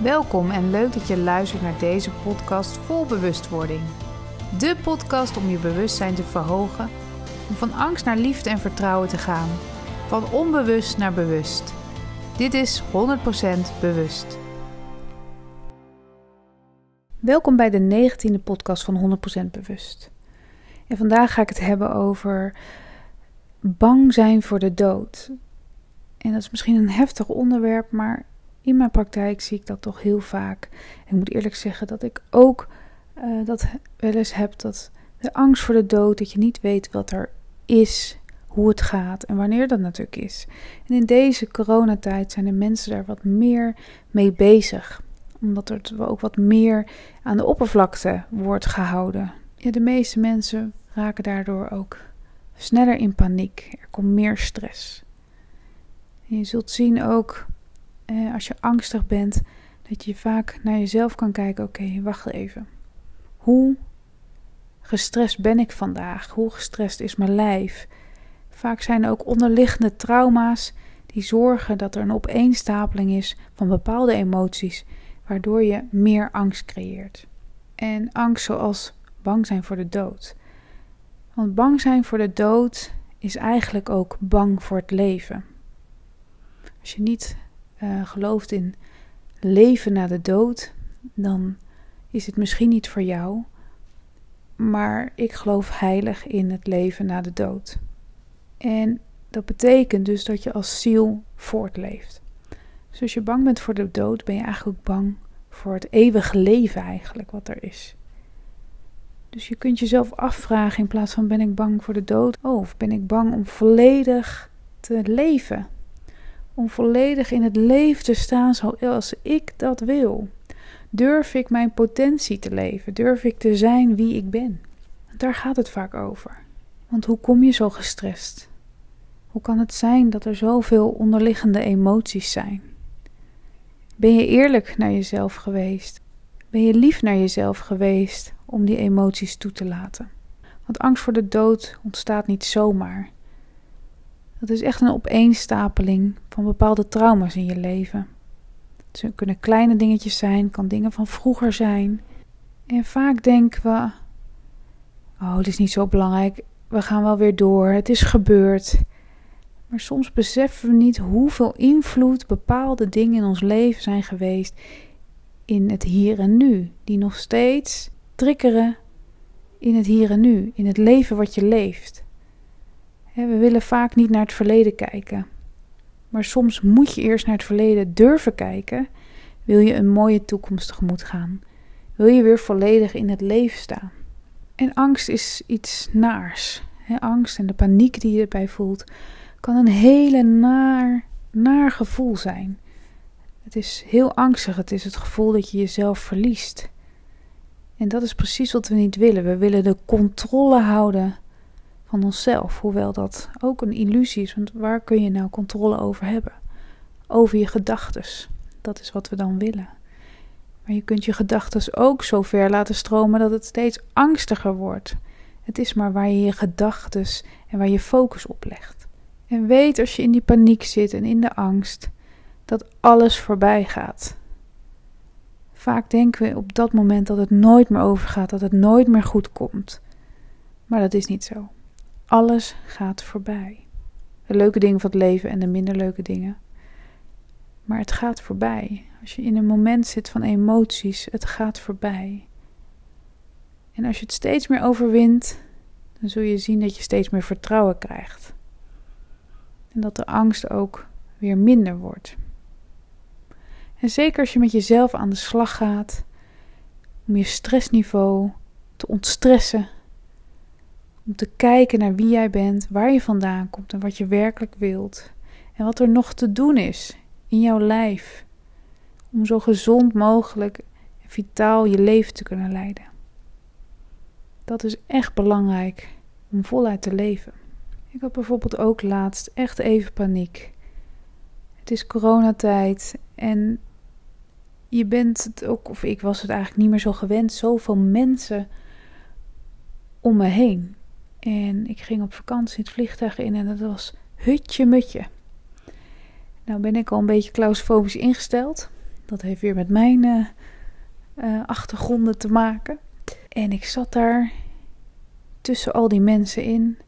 Welkom en leuk dat je luistert naar deze podcast vol bewustwording. De podcast om je bewustzijn te verhogen, om van angst naar liefde en vertrouwen te gaan, van onbewust naar bewust. Dit is 100% bewust. Welkom bij de 19e podcast van 100% bewust. En vandaag ga ik het hebben over bang zijn voor de dood. En dat is misschien een heftig onderwerp, maar in mijn praktijk zie ik dat toch heel vaak. Ik moet eerlijk zeggen dat ik ook uh, dat wel eens heb dat de angst voor de dood, dat je niet weet wat er is, hoe het gaat en wanneer dat natuurlijk is. En in deze coronatijd zijn de mensen daar wat meer mee bezig, omdat er ook wat meer aan de oppervlakte wordt gehouden. Ja, de meeste mensen raken daardoor ook sneller in paniek. Er komt meer stress. Je zult zien ook eh, als je angstig bent, dat je vaak naar jezelf kan kijken: oké, wacht even. Hoe gestrest ben ik vandaag? Hoe gestrest is mijn lijf? Vaak zijn er ook onderliggende trauma's die zorgen dat er een opeenstapeling is van bepaalde emoties, waardoor je meer angst creëert. En angst zoals bang zijn voor de dood. Want bang zijn voor de dood is eigenlijk ook bang voor het leven. Als je niet uh, gelooft in leven na de dood, dan is het misschien niet voor jou. Maar ik geloof heilig in het leven na de dood. En dat betekent dus dat je als ziel voortleeft. Dus als je bang bent voor de dood, ben je eigenlijk ook bang voor het eeuwige leven eigenlijk wat er is. Dus je kunt jezelf afvragen in plaats van ben ik bang voor de dood? Oh, of ben ik bang om volledig te leven? Om volledig in het leven te staan zoals ik dat wil? Durf ik mijn potentie te leven? Durf ik te zijn wie ik ben? Daar gaat het vaak over. Want hoe kom je zo gestrest? Hoe kan het zijn dat er zoveel onderliggende emoties zijn? Ben je eerlijk naar jezelf geweest? Ben je lief naar jezelf geweest om die emoties toe te laten? Want angst voor de dood ontstaat niet zomaar. Dat is echt een opeenstapeling van bepaalde trauma's in je leven. Het kunnen kleine dingetjes zijn, kan dingen van vroeger zijn. En vaak denken we: Oh, het is niet zo belangrijk, we gaan wel weer door, het is gebeurd. Maar soms beseffen we niet hoeveel invloed bepaalde dingen in ons leven zijn geweest in het hier en nu, die nog steeds triggeren in het hier en nu, in het leven wat je leeft. We willen vaak niet naar het verleden kijken. Maar soms moet je eerst naar het verleden durven kijken. Wil je een mooie toekomst tegemoet gaan? Wil je weer volledig in het leven staan? En angst is iets naars. angst en de paniek die je erbij voelt, kan een hele naar, naar gevoel zijn. Het is heel angstig. Het is het gevoel dat je jezelf verliest. En dat is precies wat we niet willen. We willen de controle houden van onszelf. Hoewel dat ook een illusie is, want waar kun je nou controle over hebben? Over je gedachtes. Dat is wat we dan willen. Maar je kunt je gedachtes ook zo ver laten stromen dat het steeds angstiger wordt. Het is maar waar je je gedachtes en waar je focus op legt. En weet als je in die paniek zit en in de angst dat alles voorbij gaat. Vaak denken we op dat moment dat het nooit meer overgaat, dat het nooit meer goed komt. Maar dat is niet zo. Alles gaat voorbij. De leuke dingen van het leven en de minder leuke dingen. Maar het gaat voorbij. Als je in een moment zit van emoties, het gaat voorbij. En als je het steeds meer overwint, dan zul je zien dat je steeds meer vertrouwen krijgt. En dat de angst ook weer minder wordt. En zeker als je met jezelf aan de slag gaat, om je stressniveau te ontstressen om te kijken naar wie jij bent, waar je vandaan komt en wat je werkelijk wilt. En wat er nog te doen is in jouw lijf. Om zo gezond mogelijk en vitaal je leven te kunnen leiden. Dat is echt belangrijk om voluit te leven. Ik had bijvoorbeeld ook laatst echt even paniek. Het is coronatijd en je bent het ook, of ik was het eigenlijk niet meer zo gewend, zoveel mensen om me heen. En ik ging op vakantie het vliegtuig in en dat was hutje mutje. Nou ben ik al een beetje claustrofobisch ingesteld. Dat heeft weer met mijn uh, uh, achtergronden te maken. En ik zat daar tussen al die mensen in.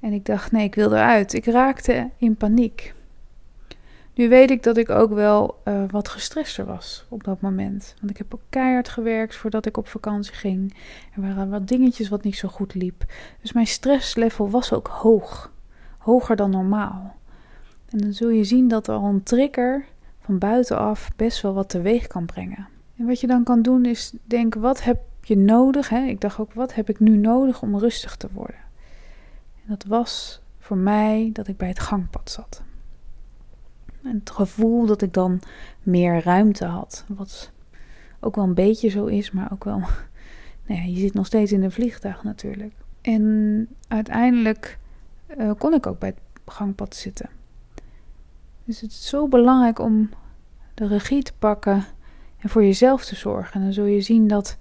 En ik dacht, nee, ik wil eruit. Ik raakte in paniek. Nu weet ik dat ik ook wel uh, wat gestrester was op dat moment. Want ik heb ook keihard gewerkt voordat ik op vakantie ging. Er waren wat dingetjes wat niet zo goed liep. Dus mijn stresslevel was ook hoog. Hoger dan normaal. En dan zul je zien dat al een trigger van buitenaf best wel wat teweeg kan brengen. En wat je dan kan doen is denken, wat heb je nodig? Hè? Ik dacht ook, wat heb ik nu nodig om rustig te worden? En dat was voor mij dat ik bij het gangpad zat. Het gevoel dat ik dan meer ruimte had. Wat ook wel een beetje zo is, maar ook wel. Nou ja, je zit nog steeds in een vliegtuig natuurlijk. En uiteindelijk uh, kon ik ook bij het gangpad zitten. Dus het is zo belangrijk om de regie te pakken en voor jezelf te zorgen. En dan zul je zien dat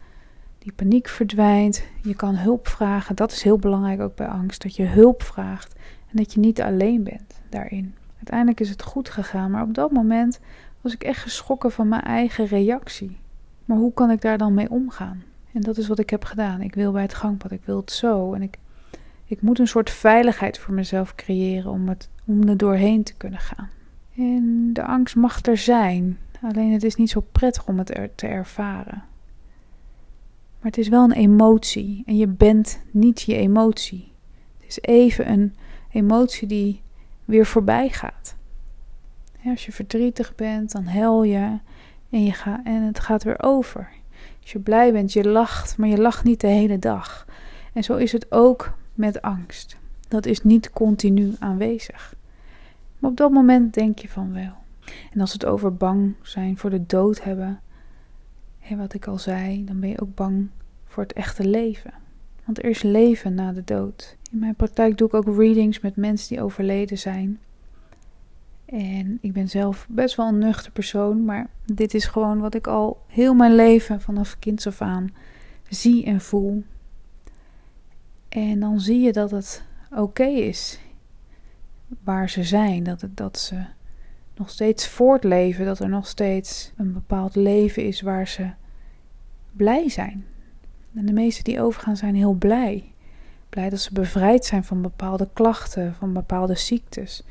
die paniek verdwijnt. Je kan hulp vragen. Dat is heel belangrijk ook bij angst. Dat je hulp vraagt en dat je niet alleen bent daarin. Uiteindelijk is het goed gegaan, maar op dat moment was ik echt geschrokken van mijn eigen reactie. Maar hoe kan ik daar dan mee omgaan? En dat is wat ik heb gedaan. Ik wil bij het gangpad, ik wil het zo. En ik, ik moet een soort veiligheid voor mezelf creëren om, het, om er doorheen te kunnen gaan. En de angst mag er zijn, alleen het is niet zo prettig om het er te ervaren. Maar het is wel een emotie en je bent niet je emotie. Het is even een emotie die weer voorbij gaat. als je verdrietig bent, dan huil je en, je gaat, en het gaat weer over. Als je blij bent, je lacht, maar je lacht niet de hele dag. En zo is het ook met angst. Dat is niet continu aanwezig. Maar op dat moment denk je van wel. En als we het over bang zijn voor de dood hebben, wat ik al zei, dan ben je ook bang voor het echte leven. Want er is leven na de dood. In mijn praktijk doe ik ook readings met mensen die overleden zijn. En ik ben zelf best wel een nuchter persoon, maar dit is gewoon wat ik al heel mijn leven vanaf kinds af aan zie en voel. En dan zie je dat het oké is waar ze zijn, dat, het, dat ze nog steeds voortleven, dat er nog steeds een bepaald leven is waar ze blij zijn. En de meesten die overgaan zijn heel blij. Blij dat ze bevrijd zijn van bepaalde klachten, van bepaalde ziektes.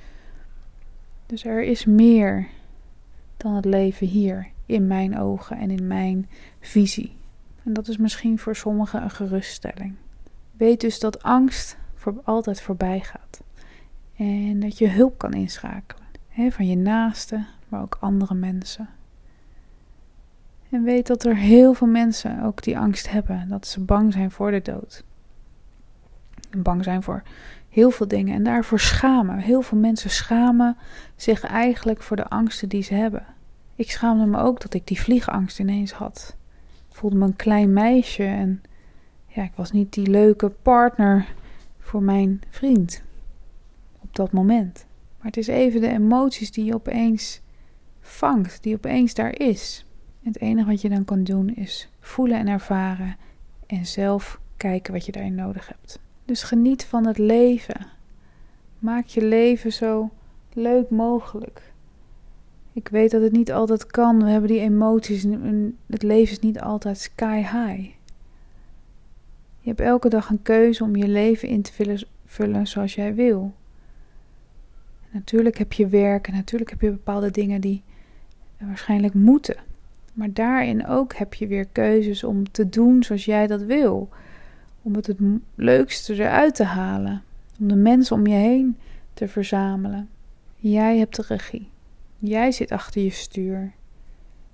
Dus er is meer dan het leven hier, in mijn ogen en in mijn visie. En dat is misschien voor sommigen een geruststelling. Weet dus dat angst voor altijd voorbij gaat. En dat je hulp kan inschakelen. Van je naasten, maar ook andere mensen. En weet dat er heel veel mensen ook die angst hebben. Dat ze bang zijn voor de dood. Bang zijn voor heel veel dingen. En daarvoor schamen. Heel veel mensen schamen zich eigenlijk voor de angsten die ze hebben. Ik schaamde me ook dat ik die vliegangst ineens had. Ik voelde me een klein meisje en ja, ik was niet die leuke partner voor mijn vriend op dat moment. Maar het is even de emoties die je opeens vangt, die opeens daar is. Het enige wat je dan kan doen is voelen en ervaren en zelf kijken wat je daarin nodig hebt. Dus geniet van het leven. Maak je leven zo leuk mogelijk. Ik weet dat het niet altijd kan. We hebben die emoties. Het leven is niet altijd sky high. Je hebt elke dag een keuze om je leven in te vullen, zoals jij wil. natuurlijk heb je werk en natuurlijk heb je bepaalde dingen die waarschijnlijk moeten. Maar daarin ook heb je weer keuzes om te doen zoals jij dat wil. Om het het leukste eruit te halen. Om de mensen om je heen te verzamelen. Jij hebt de regie. Jij zit achter je stuur.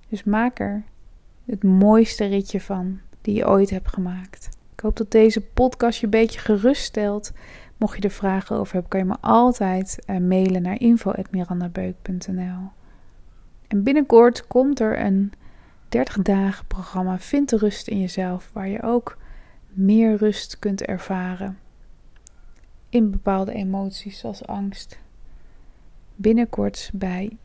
Dus maak er het mooiste ritje van die je ooit hebt gemaakt. Ik hoop dat deze podcast je een beetje geruststelt. Mocht je er vragen over hebben, kan je me altijd uh, mailen naar info.mirandabeuk.nl. En binnenkort komt er een 30 dagen programma Vind de rust in jezelf, waar je ook meer rust kunt ervaren in bepaalde emoties zoals angst. Binnenkort bij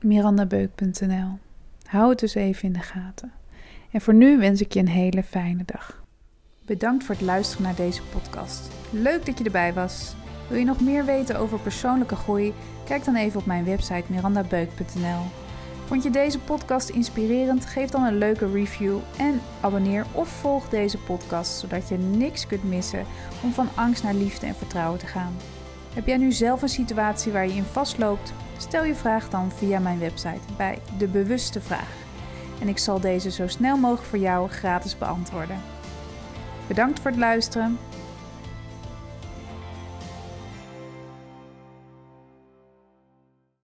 mirandabeuk.nl. Hou het dus even in de gaten. En voor nu wens ik je een hele fijne dag. Bedankt voor het luisteren naar deze podcast. Leuk dat je erbij was. Wil je nog meer weten over persoonlijke groei? Kijk dan even op mijn website mirandabeuk.nl. Vond je deze podcast inspirerend? Geef dan een leuke review en abonneer of volg deze podcast zodat je niks kunt missen om van angst naar liefde en vertrouwen te gaan. Heb jij nu zelf een situatie waar je in vastloopt? Stel je vraag dan via mijn website bij De Bewuste Vraag. En ik zal deze zo snel mogelijk voor jou gratis beantwoorden. Bedankt voor het luisteren.